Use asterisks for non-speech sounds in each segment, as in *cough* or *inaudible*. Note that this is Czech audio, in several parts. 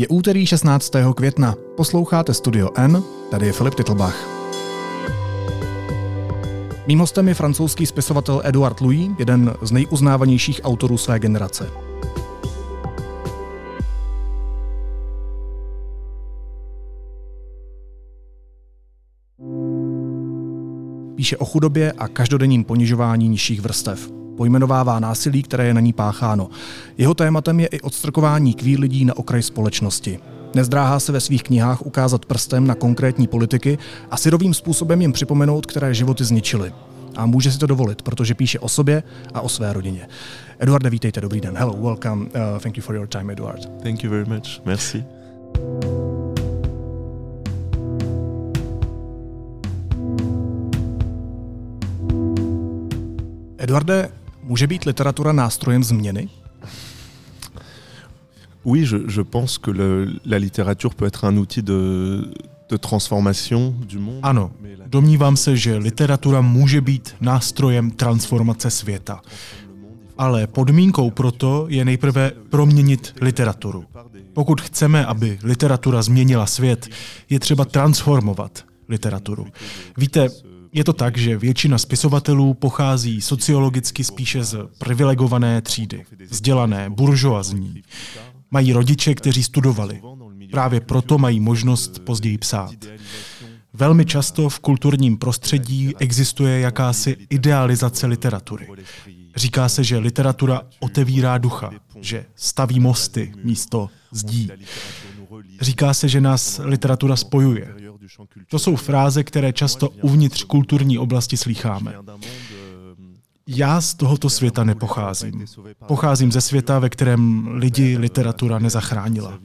Je úterý 16. května. Posloucháte Studio N, tady je Filip Titlbach. Mým hostem je francouzský spisovatel Edouard Louis, jeden z nejuznávanějších autorů své generace. Píše o chudobě a každodenním ponižování nižších vrstev pojmenovává násilí, které je na ní pácháno. Jeho tématem je i odstrkování kvír lidí na okraj společnosti. Nezdráhá se ve svých knihách ukázat prstem na konkrétní politiky a syrovým způsobem jim připomenout, které životy zničily. A může si to dovolit, protože píše o sobě a o své rodině. Eduarde, vítejte, dobrý den. Hello, welcome. Uh, thank you for your time, Eduard. Thank you very much. Merci. Eduarde, Může být literatura nástrojem změny? Oui, je, je pense que le, la littérature peut être un outil de, de transformation du monde. Ano, domnívám se, že literatura může být nástrojem transformace světa. Ale podmínkou pro to je nejprve proměnit literaturu. Pokud chceme, aby literatura změnila svět, je třeba transformovat literaturu. Víte, je to tak, že většina spisovatelů pochází sociologicky spíše z privilegované třídy, vzdělané, buržoazní. Mají rodiče, kteří studovali. Právě proto mají možnost později psát. Velmi často v kulturním prostředí existuje jakási idealizace literatury. Říká se, že literatura otevírá ducha, že staví mosty místo zdí. Říká se, že nás literatura spojuje, to jsou fráze, které často uvnitř kulturní oblasti slýcháme. Já z tohoto světa nepocházím. Pocházím ze světa, ve kterém lidi literatura nezachránila.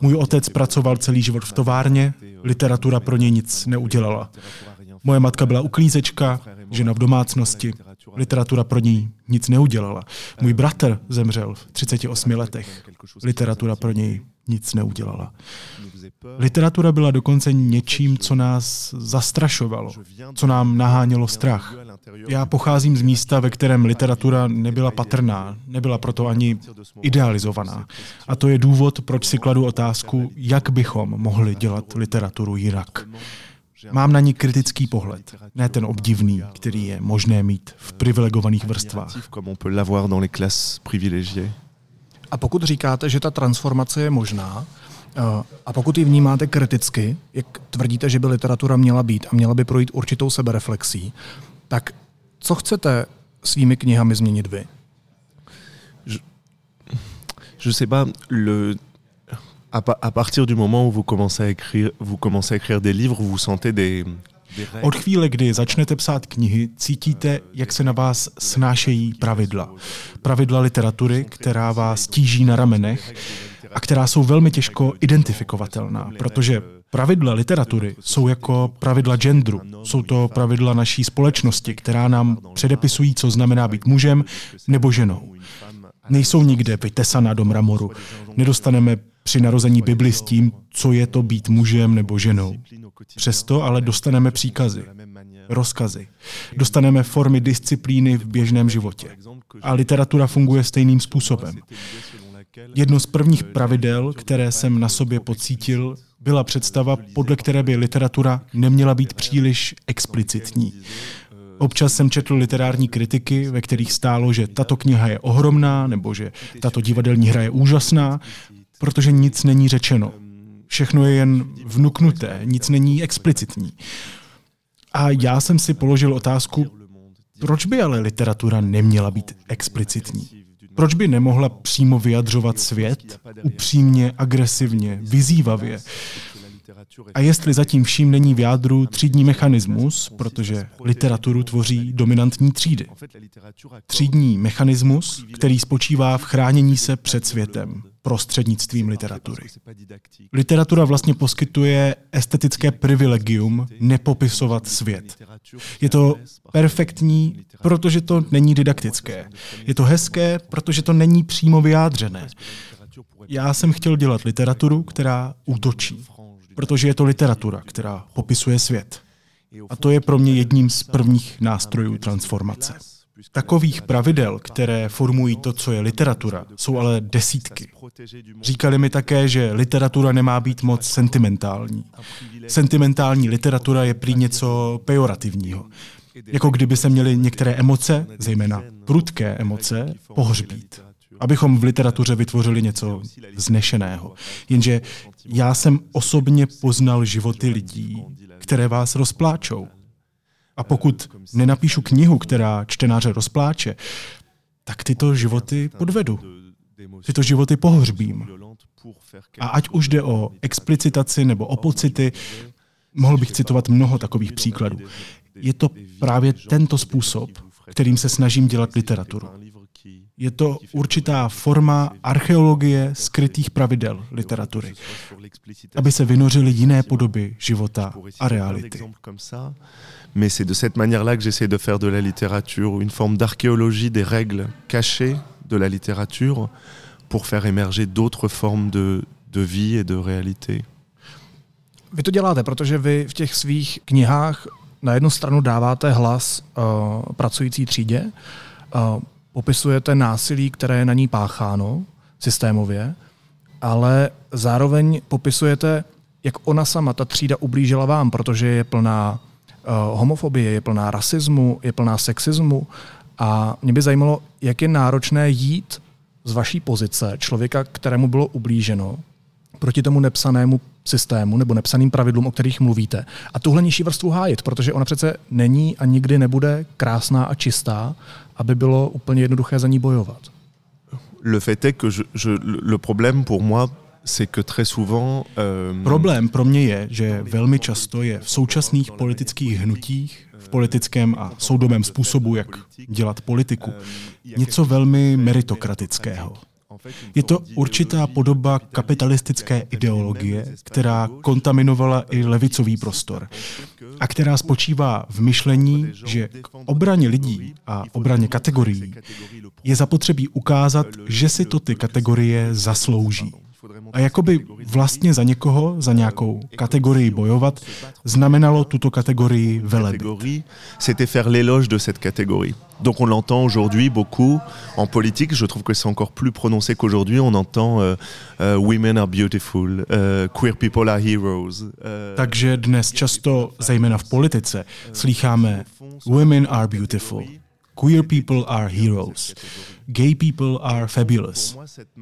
Můj otec pracoval celý život v továrně, literatura pro něj nic neudělala. Moje matka byla uklízečka, žena v domácnosti. Literatura pro ní nic neudělala. Můj bratr zemřel v 38 letech. Literatura pro něj nic neudělala. Literatura byla dokonce něčím, co nás zastrašovalo, co nám nahánělo strach. Já pocházím z místa, ve kterém literatura nebyla patrná, nebyla proto ani idealizovaná. A to je důvod, proč si kladu otázku, jak bychom mohli dělat literaturu jinak. Mám na ní kritický pohled, ne ten obdivný, který je možné mít v privilegovaných vrstvách. A pokud říkáte, že ta transformace je možná, eh, a pokud ji vnímáte kriticky, jak tvrdíte, že by literatura měla být a měla by projít určitou sebereflexí, tak co chcete svými knihami změnit vy? Je, je sais pas, le, à, à partir du moment où vous commencez à écrire, vous commencez à écrire des livres, vous sentez des, od chvíle, kdy začnete psát knihy, cítíte, jak se na vás snášejí pravidla. Pravidla literatury, která vás tíží na ramenech a která jsou velmi těžko identifikovatelná, protože Pravidla literatury jsou jako pravidla genderu. Jsou to pravidla naší společnosti, která nám předepisují, co znamená být mužem nebo ženou. Nejsou nikde vytesaná do mramoru. Nedostaneme při narození Bibli s tím, co je to být mužem nebo ženou. Přesto ale dostaneme příkazy, rozkazy. Dostaneme formy disciplíny v běžném životě. A literatura funguje stejným způsobem. Jedno z prvních pravidel, které jsem na sobě pocítil, byla představa, podle které by literatura neměla být příliš explicitní. Občas jsem četl literární kritiky, ve kterých stálo, že tato kniha je ohromná nebo že tato divadelní hra je úžasná, protože nic není řečeno. Všechno je jen vnuknuté, nic není explicitní. A já jsem si položil otázku, proč by ale literatura neměla být explicitní? Proč by nemohla přímo vyjadřovat svět, upřímně, agresivně, vyzývavě? A jestli zatím vším není v jádru třídní mechanismus, protože literaturu tvoří dominantní třídy. Třídní mechanismus, který spočívá v chránění se před světem, prostřednictvím literatury. Literatura vlastně poskytuje estetické privilegium nepopisovat svět. Je to perfektní, protože to není didaktické. Je to hezké, protože to není přímo vyjádřené. Já jsem chtěl dělat literaturu, která útočí, protože je to literatura, která popisuje svět. A to je pro mě jedním z prvních nástrojů transformace. Takových pravidel, které formují to, co je literatura, jsou ale desítky. Říkali mi také, že literatura nemá být moc sentimentální. Sentimentální literatura je prý něco pejorativního. Jako kdyby se měly některé emoce, zejména prudké emoce, pohřbít. Abychom v literatuře vytvořili něco vznešeného. Jenže já jsem osobně poznal životy lidí, které vás rozpláčou. A pokud nenapíšu knihu, která čtenáře rozpláče, tak tyto životy podvedu. Tyto životy pohřbím. A ať už jde o explicitaci nebo o pocity, mohl bych citovat mnoho takových příkladů. Je to právě tento způsob, kterým se snažím dělat literaturu. Je to určitá forma archeologie skrytých pravidel literatury, aby se vynořily jiné podoby života a reality. Mais c'est de cette manière-là que j'essaie de faire de la littérature une forme d'archéologie des règles cachées de la littérature pour faire émerger d'autres formes de, de vie et de réalité. Vy to děláte, protože vy v těch svých knihách na jednu stranu dáváte hlas uh, pracující třídě, uh, popisujete násilí, které je na ní pácháno systémově, ale zároveň popisujete, jak ona sama, ta třída, ublížila vám, protože je plná uh, homofobie, je plná rasismu, je plná sexismu. A mě by zajímalo, jak je náročné jít z vaší pozice člověka, kterému bylo ublíženo, proti tomu nepsanému systému nebo nepsaným pravidlům, o kterých mluvíte. A tuhle nižší vrstvu hájit, protože ona přece není a nikdy nebude krásná a čistá, aby bylo úplně jednoduché za ní bojovat. Le fait est que je, je, le problème pour moi, c'est que très souvent... Euh, Problém pro mě je, že velmi často je v současných politických hnutích, v politickém a soudobém způsobu, jak dělat politiku, něco velmi meritokratického. Je to určitá podoba kapitalistické ideologie, která kontaminovala i levicový prostor a která spočívá v myšlení, že k obraně lidí a obraně kategorií je zapotřebí ukázat, že si to ty kategorie zaslouží. A jakoby vlastně za někoho, za nějakou kategorii bojovat, znamenalo tuto kategorii velebit. C'était faire l'éloge de cette catégorie. Donc on l'entend aujourd'hui beaucoup en politique. Je trouve que c'est encore plus prononcé qu'aujourd'hui. On entend uh, uh, women are beautiful, uh, queer people are heroes. Takže dnes často, zejména v politice, slýcháme women are beautiful, queer people are heroes gay people are fabulous.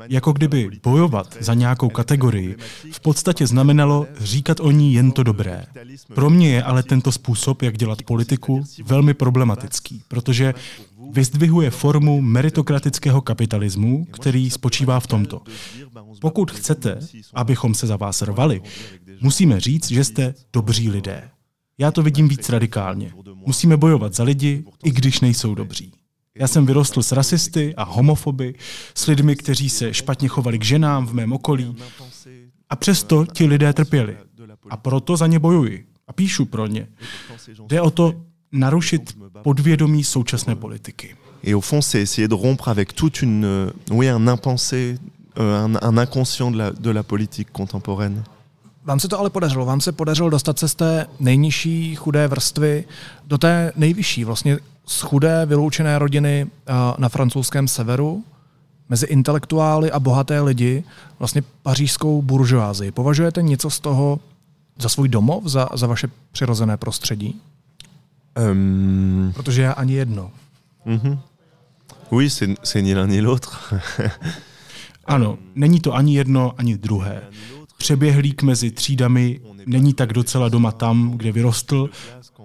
Jako kdyby bojovat za nějakou kategorii v podstatě znamenalo říkat o ní jen to dobré. Pro mě je ale tento způsob, jak dělat politiku, velmi problematický, protože vyzdvihuje formu meritokratického kapitalismu, který spočívá v tomto. Pokud chcete, abychom se za vás rvali, musíme říct, že jste dobří lidé. Já to vidím víc radikálně. Musíme bojovat za lidi, i když nejsou dobří. Já jsem vyrostl s rasisty a homofoby, s lidmi, kteří se špatně chovali k ženám v mém okolí. A přesto ti lidé trpěli. A proto za ně bojuji. A píšu pro ně. Jde o to narušit podvědomí současné politiky. Et au fond, c'est essayer de rompre avec toute une, euh, oui, un impensé, euh, un, un inconscient de la, de la politique contemporaine. Vám se to ale podařilo. Vám se podařilo dostat se z té nejnižší chudé vrstvy do té nejvyšší, vlastně z chudé vyloučené rodiny na francouzském severu, mezi intelektuály a bohaté lidi, vlastně pařížskou buržoázii. Považujete něco z toho za svůj domov, za, za vaše přirozené prostředí? Um... Protože já ani jedno. Mm-hmm. Oui, c'est ni l'un ni l'autre. *laughs* ano, není to ani jedno, ani druhé. Přeběhlík mezi třídami není tak docela doma tam, kde vyrostl,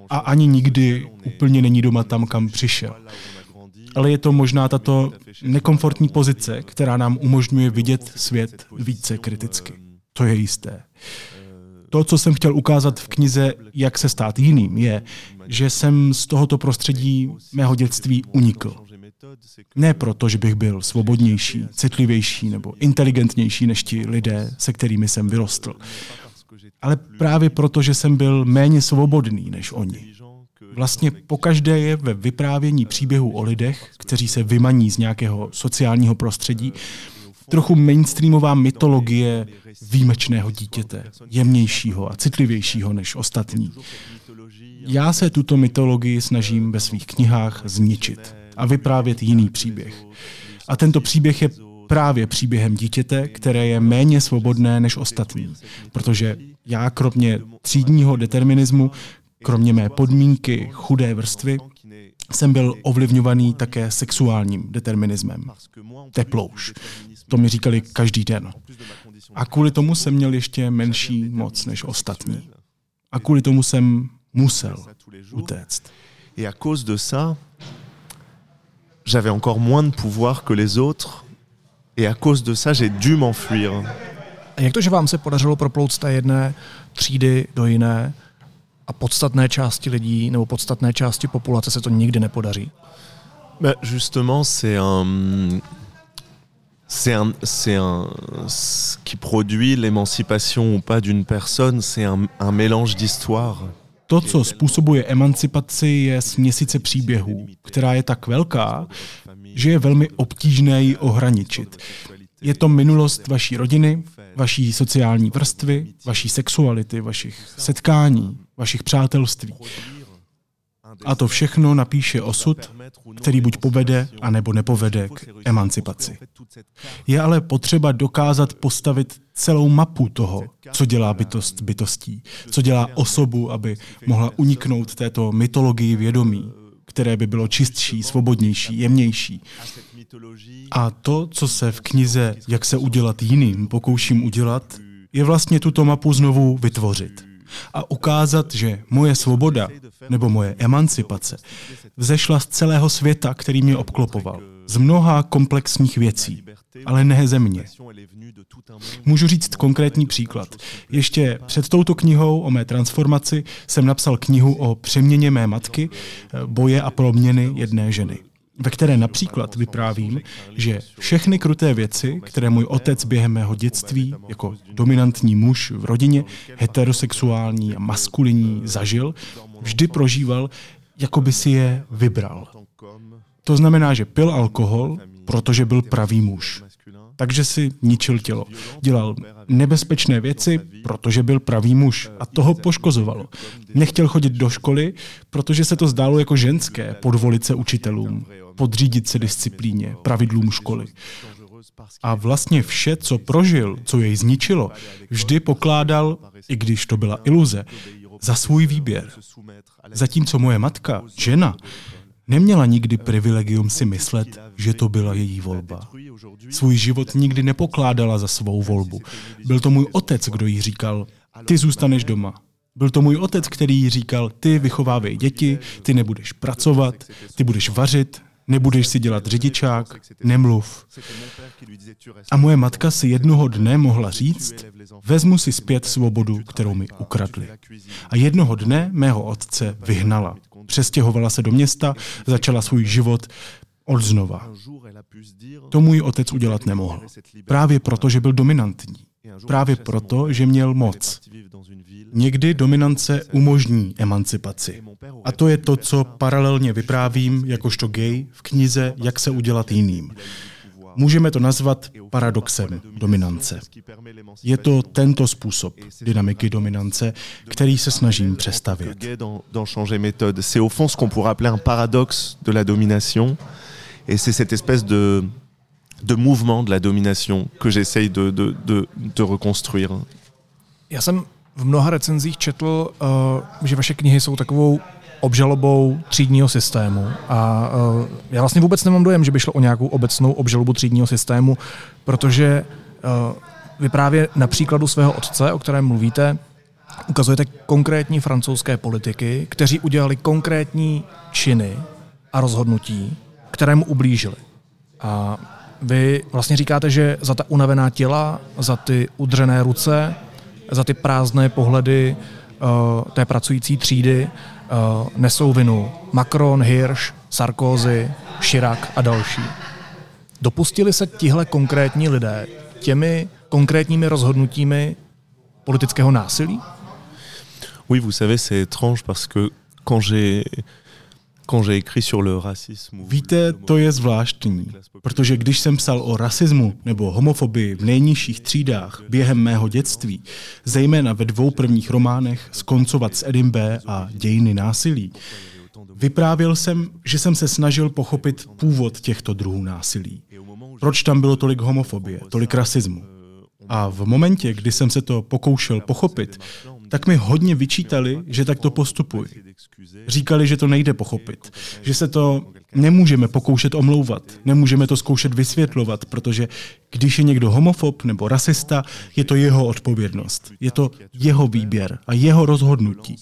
a ani nikdy úplně není doma tam, kam přišel. Ale je to možná tato nekomfortní pozice, která nám umožňuje vidět svět více kriticky. To je jisté. To, co jsem chtěl ukázat v knize Jak se stát jiným, je, že jsem z tohoto prostředí mého dětství unikl. Ne proto, že bych byl svobodnější, citlivější nebo inteligentnější než ti lidé, se kterými jsem vyrostl, ale právě proto, že jsem byl méně svobodný než oni. Vlastně pokaždé je ve vyprávění příběhu o lidech, kteří se vymaní z nějakého sociálního prostředí, trochu mainstreamová mytologie výjimečného dítěte, jemnějšího a citlivějšího než ostatní. Já se tuto mytologii snažím ve svých knihách zničit a vyprávět jiný příběh. A tento příběh je právě příběhem dítěte, které je méně svobodné než ostatní. Protože já kromě třídního determinismu, kromě mé podmínky chudé vrstvy, jsem byl ovlivňovaný také sexuálním determinismem. Teplouš. To mi říkali každý den. A kvůli tomu jsem měl ještě menší moc než ostatní. A kvůli tomu jsem musel utéct. Et cause de ça, j'avais encore moins de pouvoir que les autres. Et à cause de ça, j'ai dû m'enfuir. A jak to, že vám se podařilo proplout z té jedné třídy do jiné a podstatné části lidí nebo podstatné části populace se to nikdy nepodaří? Bah, justement, c'est un, c'est un, c'est un, ce qui produit l'émancipation ou pas d'une personne, c'est un, un mélange d'histoires. To, co způsobuje emancipaci, je směsice příběhů, která je tak velká, že je velmi obtížné ji ohraničit. Je to minulost vaší rodiny, vaší sociální vrstvy, vaší sexuality, vašich setkání, vašich přátelství. A to všechno napíše osud, který buď povede, anebo nepovede k emancipaci. Je ale potřeba dokázat postavit celou mapu toho, co dělá bytost bytostí, co dělá osobu, aby mohla uniknout této mytologii vědomí, které by bylo čistší, svobodnější, jemnější. A to, co se v knize Jak se udělat jiným pokouším udělat, je vlastně tuto mapu znovu vytvořit a ukázat, že moje svoboda nebo moje emancipace vzešla z celého světa, který mě obklopoval. Z mnoha komplexních věcí, ale ne ze mě. Můžu říct konkrétní příklad. Ještě před touto knihou o mé transformaci jsem napsal knihu o přeměně mé matky, boje a proměny jedné ženy ve které například vyprávím, že všechny kruté věci, které můj otec během mého dětství jako dominantní muž v rodině, heterosexuální a maskulinní zažil, vždy prožíval, jako by si je vybral. To znamená, že pil alkohol, protože byl pravý muž. Takže si ničil tělo. Dělal nebezpečné věci, protože byl pravý muž a toho poškozovalo. Nechtěl chodit do školy, protože se to zdálo jako ženské podvolit se učitelům, podřídit se disciplíně, pravidlům školy. A vlastně vše, co prožil, co jej zničilo, vždy pokládal, i když to byla iluze, za svůj výběr. Zatímco moje matka, žena, neměla nikdy privilegium si myslet, že to byla její volba. Svůj život nikdy nepokládala za svou volbu. Byl to můj otec, kdo jí říkal, ty zůstaneš doma. Byl to můj otec, který jí říkal, ty vychovávej děti, ty nebudeš pracovat, ty budeš vařit, nebudeš si dělat řidičák, nemluv. A moje matka si jednoho dne mohla říct, vezmu si zpět svobodu, kterou mi ukradli. A jednoho dne mého otce vyhnala. Přestěhovala se do města, začala svůj život od znova. To můj otec udělat nemohl. Právě proto, že byl dominantní. Právě proto, že měl moc. Někdy dominance umožní emancipaci. A to je to, co paralelně vyprávím jakožto gay v knize Jak se udělat jiným. Můžeme to nazvat paradoxem dominance. Je to tento způsob dynamiky dominance, který se snažím přestavět. C'est au fond ce qu'on pourrait appeler un paradoxe de la domination. Et c'est cette espèce de, de mouvement de la domination que j'essaye de, de, de, de reconstruire. Já jsem v mnoha recenzích četl, uh, že vaše knihy jsou takovou obžalobou třídního systému. A uh, já vlastně vůbec nemám dojem, že by šlo o nějakou obecnou obžalobu třídního systému, protože uh, vy právě na příkladu svého otce, o kterém mluvíte, ukazujete konkrétní francouzské politiky, kteří udělali konkrétní činy a rozhodnutí, kterému ublížili. A vy vlastně říkáte, že za ta unavená těla, za ty udřené ruce, za ty prázdné pohledy uh, té pracující třídy nesou vinu Macron, Hirsch, Sarkozy, Chirac a další. Dopustili se tihle konkrétní lidé těmi konkrétními rozhodnutími politického násilí? Oui, vous savez, c'est étrange parce que quand j'ai Víte, to je zvláštní, protože když jsem psal o rasismu nebo homofobii v nejnižších třídách během mého dětství, zejména ve dvou prvních románech Skoncovat s Edim B. a Dějiny násilí, Vyprávěl jsem, že jsem se snažil pochopit původ těchto druhů násilí. Proč tam bylo tolik homofobie, tolik rasismu? A v momentě, kdy jsem se to pokoušel pochopit, tak mi hodně vyčítali, že takto postupuji. Říkali, že to nejde pochopit, že se to nemůžeme pokoušet omlouvat, nemůžeme to zkoušet vysvětlovat, protože když je někdo homofob nebo rasista, je to jeho odpovědnost, je to jeho výběr a jeho rozhodnutí.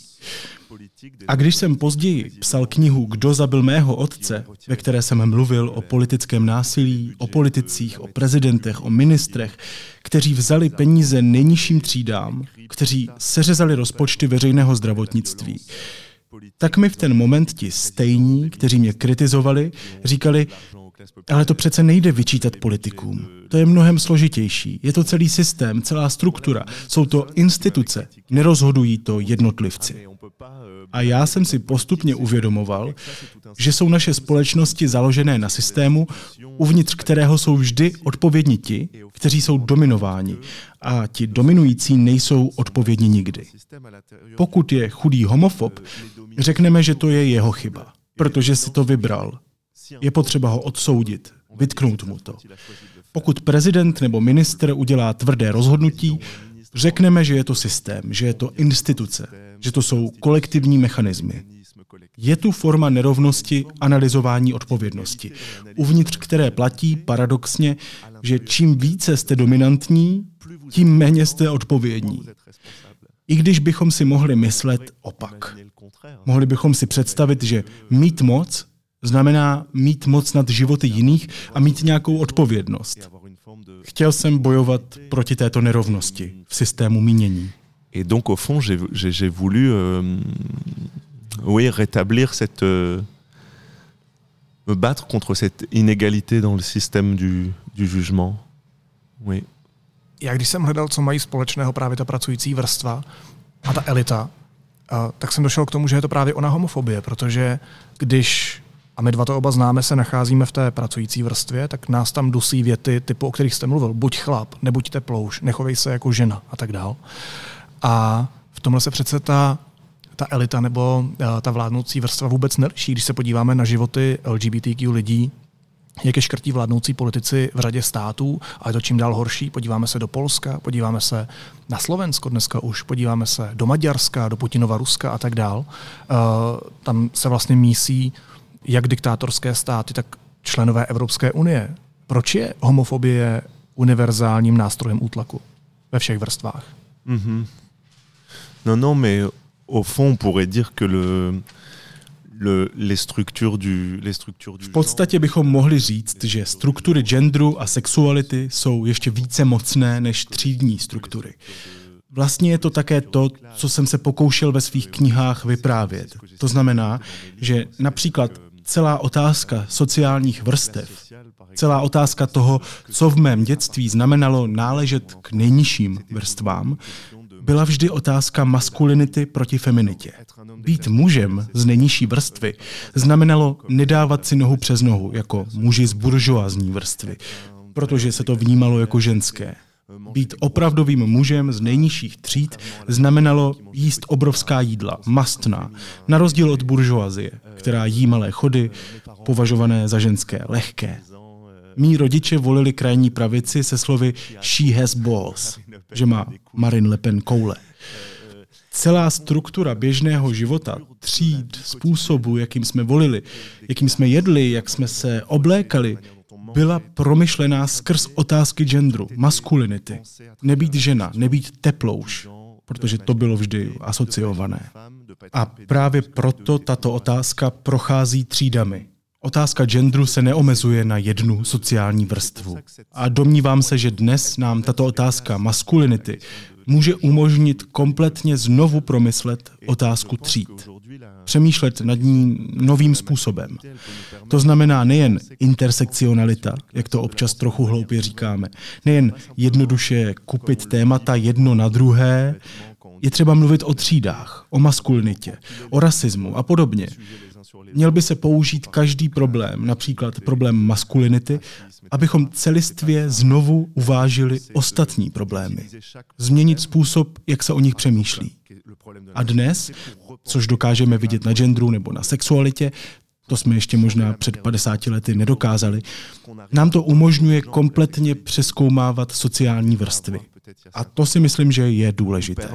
A když jsem později psal knihu Kdo zabil mého otce, ve které jsem mluvil o politickém násilí, o politicích, o prezidentech, o ministrech, kteří vzali peníze nejnižším třídám, kteří seřezali rozpočty veřejného zdravotnictví, tak mi v ten moment ti stejní, kteří mě kritizovali, říkali, ale to přece nejde vyčítat politikům. To je mnohem složitější. Je to celý systém, celá struktura. Jsou to instituce. Nerozhodují to jednotlivci. A já jsem si postupně uvědomoval, že jsou naše společnosti založené na systému, uvnitř kterého jsou vždy odpovědní ti, kteří jsou dominováni. A ti dominující nejsou odpovědní nikdy. Pokud je chudý homofob, řekneme, že to je jeho chyba, protože si to vybral. Je potřeba ho odsoudit, vytknout mu to. Pokud prezident nebo minister udělá tvrdé rozhodnutí, řekneme, že je to systém, že je to instituce, že to jsou kolektivní mechanismy. Je tu forma nerovnosti analyzování odpovědnosti, uvnitř které platí paradoxně, že čím více jste dominantní, tím méně jste odpovědní. I když bychom si mohli myslet opak. Mohli bychom si představit, že mít moc znamená mít moc nad životy jiných a mít nějakou odpovědnost. Chtěl jsem bojovat proti této nerovnosti v systému mínění. Et donc, au fond, j'ai voulu euh, oui, rétablir cette. Euh, me battre contre cette inégalité dans le système du, du jugement. Oui. Já když jsem hledal, co mají společného právě ta pracující vrstva a ta elita, tak jsem došel k tomu, že je to právě ona homofobie, protože když a my dva to oba známe, se nacházíme v té pracující vrstvě, tak nás tam dusí věty typu, o kterých jste mluvil. Buď chlap, nebuď teplouš, nechovej se jako žena a tak dál. A v tomhle se přece ta, ta elita nebo eh, ta vládnoucí vrstva vůbec neliší, když se podíváme na životy LGBTQ lidí, jak je škrtí vládnoucí politici v řadě států a je to čím dál horší. Podíváme se do Polska, podíváme se na Slovensko dneska už, podíváme se do Maďarska, do Putinova Ruska a tak dál. Uh, tam se vlastně mísí jak diktátorské státy, tak členové Evropské unie. Proč je homofobie univerzálním nástrojem útlaku ve všech vrstvách? Mm-hmm. Non, non, mais au fond, on pourrait dire que le, le, les structures du, les structures du v podstatě bychom mohli říct, že struktury genderu a sexuality jsou ještě více mocné než třídní struktury. Vlastně je to také to, co jsem se pokoušel ve svých knihách vyprávět. To znamená, že například celá otázka sociálních vrstev, celá otázka toho, co v mém dětství znamenalo náležet k nejnižším vrstvám, byla vždy otázka maskulinity proti feminitě. Být mužem z nejnižší vrstvy znamenalo nedávat si nohu přes nohu, jako muži z buržoázní vrstvy, protože se to vnímalo jako ženské. Být opravdovým mužem z nejnižších tříd znamenalo jíst obrovská jídla, mastná, na rozdíl od buržoazie, která jí malé chody, považované za ženské, lehké. Mí rodiče volili krajní pravici se slovy she has balls, že má Marin Le Pen koule. Celá struktura běžného života, tříd, způsobu, jakým jsme volili, jakým jsme jedli, jak jsme se oblékali, byla promyšlená skrz otázky genderu, maskulinity. Nebýt žena, nebýt teplouš, protože to bylo vždy asociované. A právě proto tato otázka prochází třídami. Otázka genderu se neomezuje na jednu sociální vrstvu. A domnívám se, že dnes nám tato otázka maskulinity může umožnit kompletně znovu promyslet otázku tříd. Přemýšlet nad ní novým způsobem. To znamená nejen intersekcionalita, jak to občas trochu hloupě říkáme, nejen jednoduše kupit témata jedno na druhé, je třeba mluvit o třídách, o maskulinitě, o rasismu a podobně. Měl by se použít každý problém, například problém maskulinity, abychom celistvě znovu uvážili ostatní problémy. Změnit způsob, jak se o nich přemýšlí. A dnes, což dokážeme vidět na genderu nebo na sexualitě, to jsme ještě možná před 50 lety nedokázali, nám to umožňuje kompletně přeskoumávat sociální vrstvy. A to si myslím, že je důležité.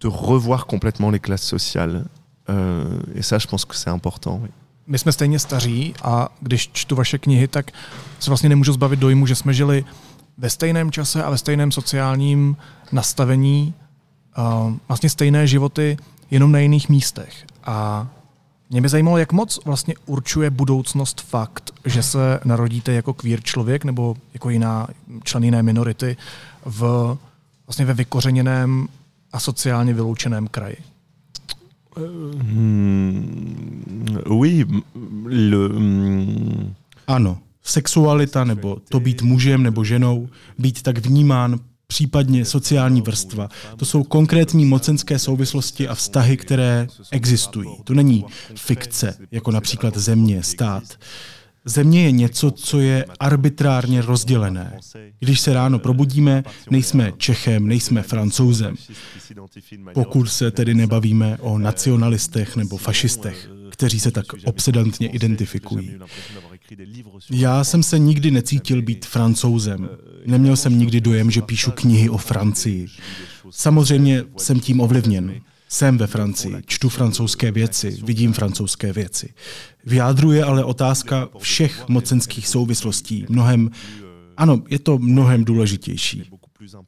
de revoir complètement les classes sociales. Euh, et ça, je pense que c'est important. Oui. My jsme stejně staří a když čtu vaše knihy, tak se vlastně nemůžu zbavit dojmu, že jsme žili ve stejném čase a ve stejném sociálním nastavení, uh, vlastně stejné životy, jenom na jiných místech. A mě by zajímalo, jak moc vlastně určuje budoucnost fakt, že se narodíte jako queer člověk nebo jako jiná člen jiné minority v, vlastně ve vykořeněném a sociálně vyloučeném kraji. Hmm, oui, le, hmm. Ano, sexualita nebo to být mužem nebo ženou, být tak vnímán případně sociální vrstva. To jsou konkrétní mocenské souvislosti a vztahy, které existují. To není fikce, jako například země, stát. Země je něco, co je arbitrárně rozdělené. Když se ráno probudíme, nejsme Čechem, nejsme Francouzem. Pokud se tedy nebavíme o nacionalistech nebo fašistech, kteří se tak obsedantně identifikují. Já jsem se nikdy necítil být francouzem. Neměl jsem nikdy dojem, že píšu knihy o Francii. Samozřejmě jsem tím ovlivněn. Jsem ve Francii, čtu francouzské věci, vidím francouzské věci. V jádru je ale otázka všech mocenských souvislostí. Mnohem, ano, je to mnohem důležitější.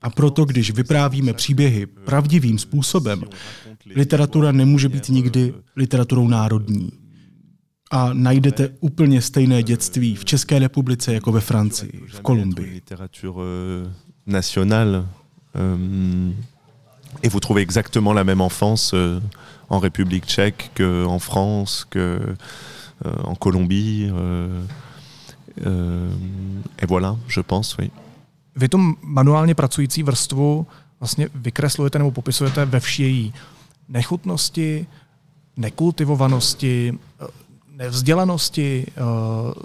A proto, když vyprávíme příběhy pravdivým způsobem, literatura nemůže být nikdy literaturou národní. A najdete úplně stejné dětství v České republice jako ve Francii, v Kolumbii. Et vous trouvez exactement la même enfance euh, en République tchèque qu'en France, qu'en euh, Colombie. Euh, euh, et voilà, je pense, oui. Vy tu manuálně pracující vrstvu vlastně vykreslujete nebo popisujete ve vší její nechutnosti, nekultivovanosti, nevzdělanosti, eh,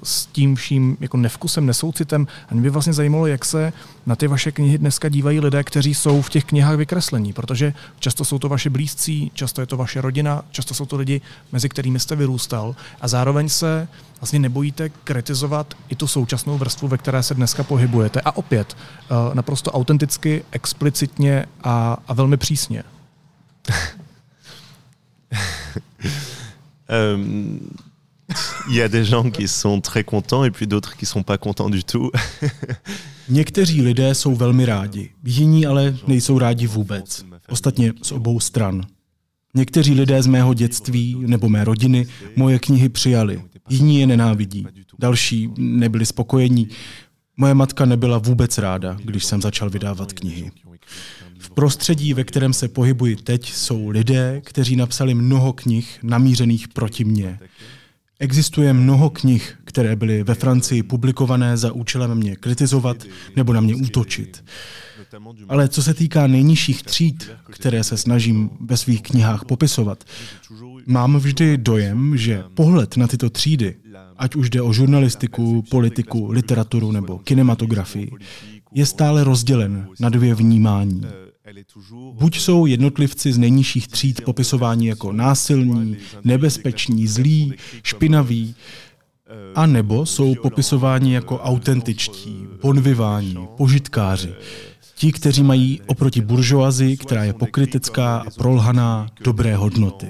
s tím vším jako nevkusem, nesoucitem. A mě by vlastně zajímalo, jak se na ty vaše knihy dneska dívají lidé, kteří jsou v těch knihách vykreslení, protože často jsou to vaše blízcí, často je to vaše rodina, často jsou to lidi, mezi kterými jste vyrůstal a zároveň se vlastně nebojíte kritizovat i tu současnou vrstvu, ve které se dneska pohybujete. A opět, eh, naprosto autenticky, explicitně a, a velmi přísně. *laughs* um... Il y a des gens qui sont très contents et puis d'autres qui sont pas contents du tout. Někteří lidé jsou velmi rádi, jiní ale nejsou rádi vůbec. Ostatně z obou stran. Někteří lidé z mého dětství nebo mé rodiny moje knihy přijali, jiní je nenávidí, další nebyli spokojení. Moje matka nebyla vůbec ráda, když jsem začal vydávat knihy. V prostředí, ve kterém se pohybuji teď, jsou lidé, kteří napsali mnoho knih namířených proti mně. Existuje mnoho knih, které byly ve Francii publikované za účelem mě kritizovat nebo na mě útočit. Ale co se týká nejnižších tříd, které se snažím ve svých knihách popisovat, mám vždy dojem, že pohled na tyto třídy, ať už jde o žurnalistiku, politiku, literaturu nebo kinematografii, je stále rozdělen na dvě vnímání. Buď jsou jednotlivci z nejnižších tříd popisováni jako násilní, nebezpeční, zlí, špinaví, a nebo jsou popisováni jako autentičtí, bonviváni, požitkáři, ti, kteří mají oproti buržoazi, která je pokrytecká a prolhaná, dobré hodnoty.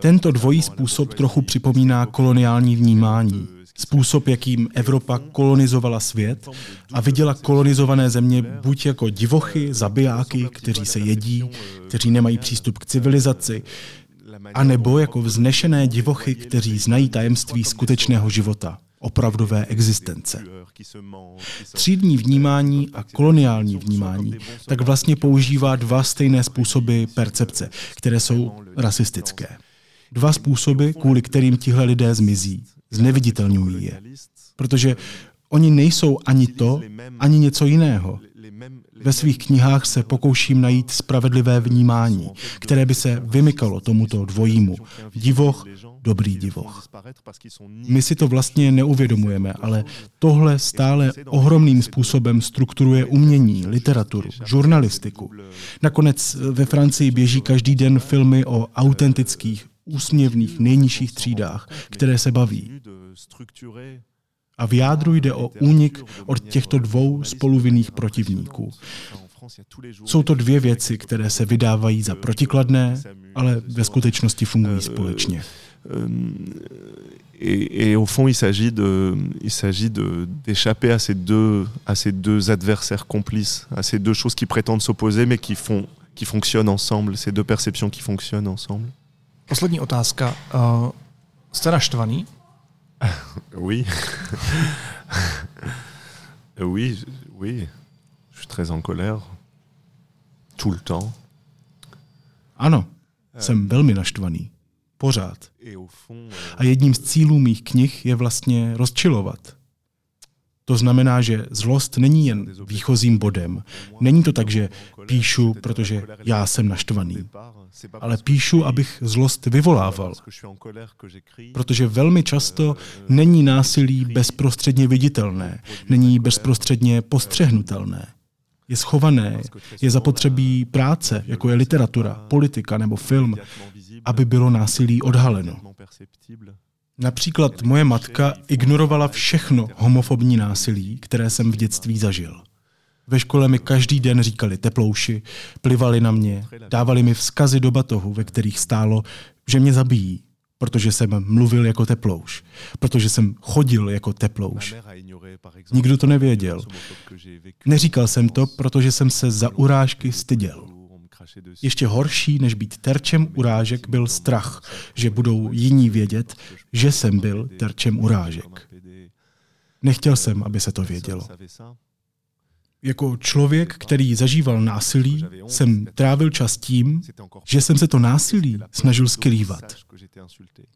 Tento dvojí způsob trochu připomíná koloniální vnímání, způsob, jakým Evropa kolonizovala svět a viděla kolonizované země buď jako divochy, zabijáky, kteří se jedí, kteří nemají přístup k civilizaci, a nebo jako vznešené divochy, kteří znají tajemství skutečného života, opravdové existence. Třídní vnímání a koloniální vnímání tak vlastně používá dva stejné způsoby percepce, které jsou rasistické. Dva způsoby, kvůli kterým tihle lidé zmizí zneviditelňují je. Protože oni nejsou ani to, ani něco jiného. Ve svých knihách se pokouším najít spravedlivé vnímání, které by se vymykalo tomuto dvojímu. Divoch, dobrý divoch. My si to vlastně neuvědomujeme, ale tohle stále ohromným způsobem strukturuje umění, literaturu, žurnalistiku. Nakonec ve Francii běží každý den filmy o autentických, úsměvných nejnižších třídách, které se baví. A v jádru jde o únik od těchto dvou spoluvinných protivníků. Jsou to dvě věci, které se vydávají za protikladné, ale ve skutečnosti fungují společně. Et, et, au fond, il s'agit de, il s'agit de d'échapper à ces deux, à ces deux adversaires complices, à ces deux choses qui prétendent s'opposer, mais qui font, qui fonctionnent ensemble, ces deux perceptions qui fonctionnent ensemble. Poslední otázka. Uh, jste naštvaný? *laughs* oui. *laughs* oui, oui. Je suis très en colère. Tout le temps. Ano, jsem velmi naštvaný. Pořád. A jedním z cílů mých knih je vlastně rozčilovat. To znamená, že zlost není jen výchozím bodem. Není to tak, že píšu, protože já jsem naštvaný. Ale píšu, abych zlost vyvolával. Protože velmi často není násilí bezprostředně viditelné, není bezprostředně postřehnutelné. Je schované, je zapotřebí práce, jako je literatura, politika nebo film, aby bylo násilí odhaleno. Například moje matka ignorovala všechno homofobní násilí, které jsem v dětství zažil. Ve škole mi každý den říkali teplouši, plivali na mě, dávali mi vzkazy do batohu, ve kterých stálo, že mě zabijí, protože jsem mluvil jako teplouš, protože jsem chodil jako teplouš. Nikdo to nevěděl. Neříkal jsem to, protože jsem se za urážky styděl. Ještě horší, než být terčem urážek, byl strach, že budou jiní vědět, že jsem byl terčem urážek. Nechtěl jsem, aby se to vědělo. Jako člověk, který zažíval násilí, jsem trávil čas tím, že jsem se to násilí snažil skrývat.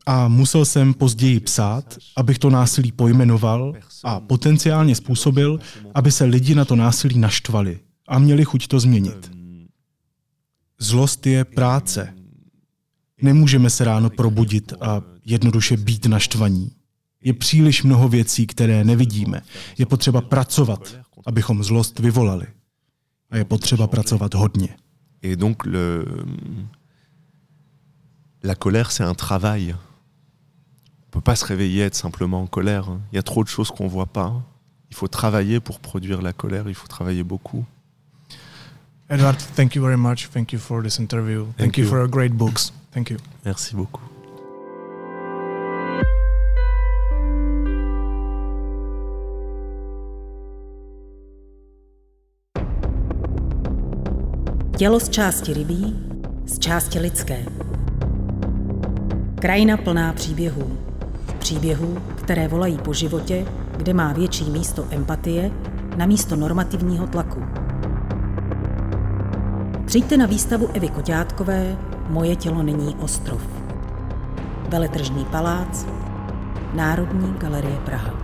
A musel jsem později psát, abych to násilí pojmenoval a potenciálně způsobil, aby se lidi na to násilí naštvali a měli chuť to změnit. Zlost je práce. Nemůžeme se ráno probudit a jednoduše být naštvaní. Je příliš mnoho věcí, které nevidíme. Je potřeba pracovat, abychom zlost vyvolali. A je potřeba pracovat hodně. Et donc le, la colère, c'est un travail. On peut pas se réveiller être simplement en colère. Il y a trop de choses qu'on voit pas. Il faut travailler pour produire la colère. Il faut travailler beaucoup. Edward, thank you very much. Thank you for this interview. Thank, thank you. you for your great books. Thank you. Merci beaucoup. Tělo z části rybí, z části lidské. Krajina plná příběhů. Příběhů, které volají po životě, kde má větší místo empatie na místo normativního tlaku. Přijďte na výstavu Evy Koťátkové Moje tělo není ostrov. Veletržní palác, Národní galerie Praha.